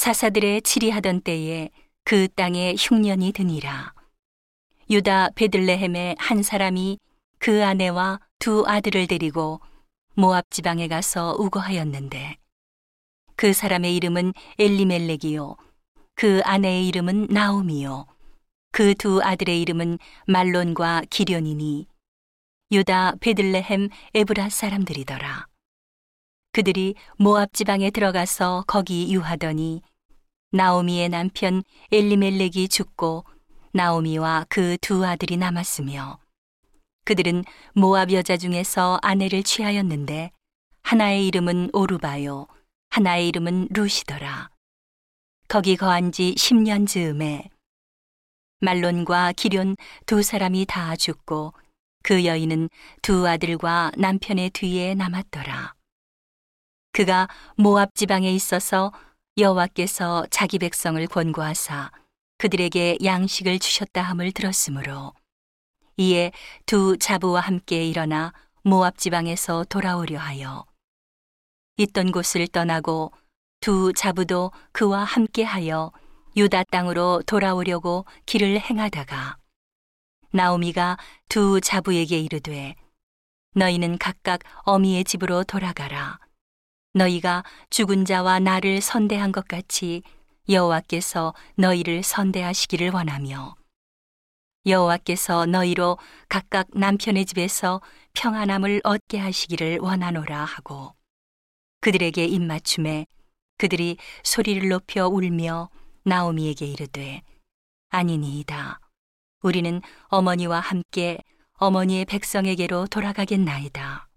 사사들의 치리하던 때에 그 땅에 흉년이 드니라. 유다 베들레헴의 한 사람이 그 아내와 두 아들을 데리고 모압 지방에 가서 우거하였는데 그 사람의 이름은 엘리멜렉이요 그 아내의 이름은 나오미요 그 두 아들의 이름은 말론과 기련이니 유다 베들레헴 에브라 사람들이더라. 그들이 모압 지방에 들어가서 거기 유하더니 나오미의 남편 엘리멜렉이 죽고 나오미와 그 두 아들이 남았으며 그들은 모압 여자 중에서 아내를 취하였는데 하나의 이름은 오르바요 하나의 이름은 루시더라. 거기 거한 지 10년 즈음에 말론과 기련 두 사람이 다 죽고 그 여인은 두 아들과 남편의 뒤에 남았더라. 그가 모압 지방에 있어서 여호와께서 자기 백성을 권고하사 그들에게 양식을 주셨다 함을 들었으므로 이에 두 자부와 함께 일어나 모압 지방에서 돌아오려 하여 있던 곳을 떠나고 두 자부도 그와 함께 하여 유다 땅으로 돌아오려고 길을 행하다가 나오미가 두 자부에게 이르되 너희는 각각 어미의 집으로 돌아가라 너희가 죽은 자와 나를 선대한 것 같이 여호와께서 너희를 선대하시기를 원하며. 여호와께서 너희로 각각 남편의 집에서 평안함을 얻게 하시기를 원하노라 하고 그들에게 입맞춤에 그들이 소리를 높여 울며 나오미에게 이르되 아니니이다. 우리는 어머니와 함께 어머니의 백성에게로 돌아가겠나이다.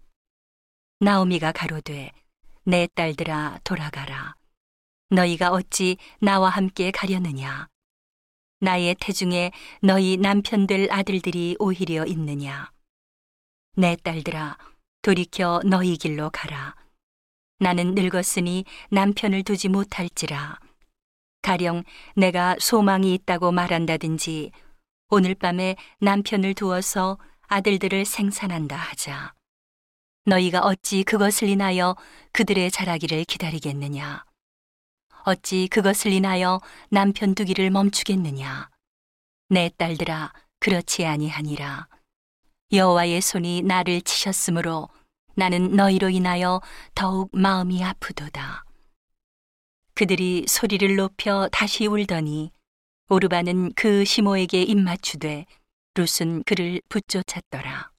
나오미가 가로되 내 딸들아 돌아가라. 너희가 어찌 나와 함께 가려느냐? 나의 태중에 너희 남편들 아들들이 오히려 있느냐? 내 딸들아 돌이켜 너희 길로 가라. 나는 늙었으니 남편을 두지 못할지라. 가령 내가 소망이 있다고 말한다든지 오늘 밤에 남편을 두어서 아들들을 생산한다 하자 너희가 어찌 그것을 인하여 그들의 자라기를 기다리겠느냐 어찌 그것을 인하여 남편 두기를 멈추겠느냐? 내 딸들아, 그렇지 아니하니라. 여호와의 손이 나를 치셨으므로 나는 너희로 인하여 더욱 마음이 아프도다. 그들이 소리를 높여 다시 울더니 오르바는 그 시모에게 입맞추되 룻은 그를 붙쫓았더라.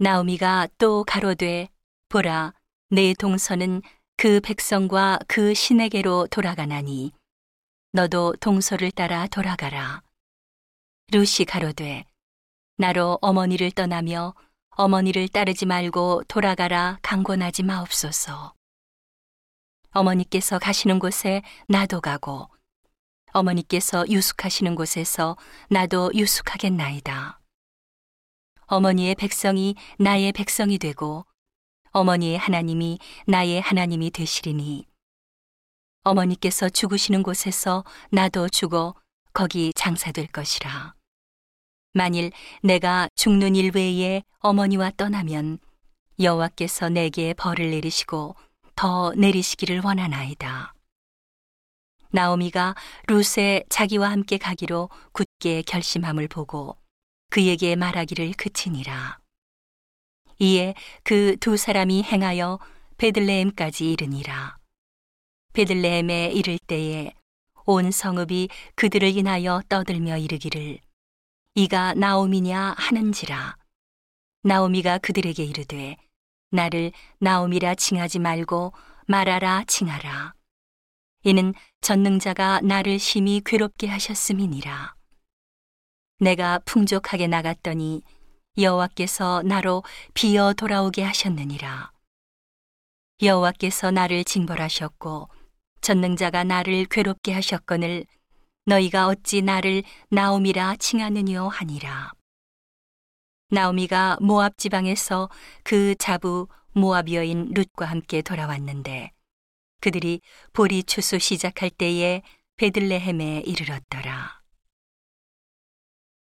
나오미가 또 가로되 보라 내 동서는 그 백성과 그 신에게로 돌아가나니 너도 동서를 따라 돌아가라. 루시 가로되 나로 어머니를 떠나며 어머니를 따르지 말고 돌아가라 강권하지 마옵소서. 어머니께서 가시는 곳에 나도 가고 어머니께서 유숙하시는 곳에서 나도 유숙하겠나이다. 어머니의 백성이 나의 백성이 되고 어머니의 하나님이 나의 하나님이 되시리니 어머니께서 죽으시는 곳에서 나도 죽어 거기 장사될 것이라. 만일 내가 죽는 일 외에 어머니와 떠나면 여호와께서 내게 벌을 내리시고 더 내리시기를 원하나이다. 나오미가 룻에 자기와 함께 가기로 굳게 결심함을 보고 그에게 말하기를 그치니라. 이에 그 두 사람이 행하여 베들레헴까지 이르니라. 베들레헴에 이를 때에 온 성읍이 그들을 인하여 떠들며 이르기를 이가 나오미냐 하는지라. 나오미가 그들에게 이르되 나를 나오미라 칭하지 말고 말하라 칭하라. 이는 전능자가 나를 심히 괴롭게 하셨음이니라. 내가 풍족하게 나갔더니 여호와께서 나로 비어 돌아오게 하셨느니라. 여호와께서 나를 징벌하셨고 전능자가 나를 괴롭게 하셨거늘 너희가 어찌 나를 나오미라 칭하느뇨 하니라. 나오미가 모압 지방에서 그 자부 모압 여인 룻과 함께 돌아왔는데 그들이 보리 추수 시작할 때에 베들레헴에 이르렀더라.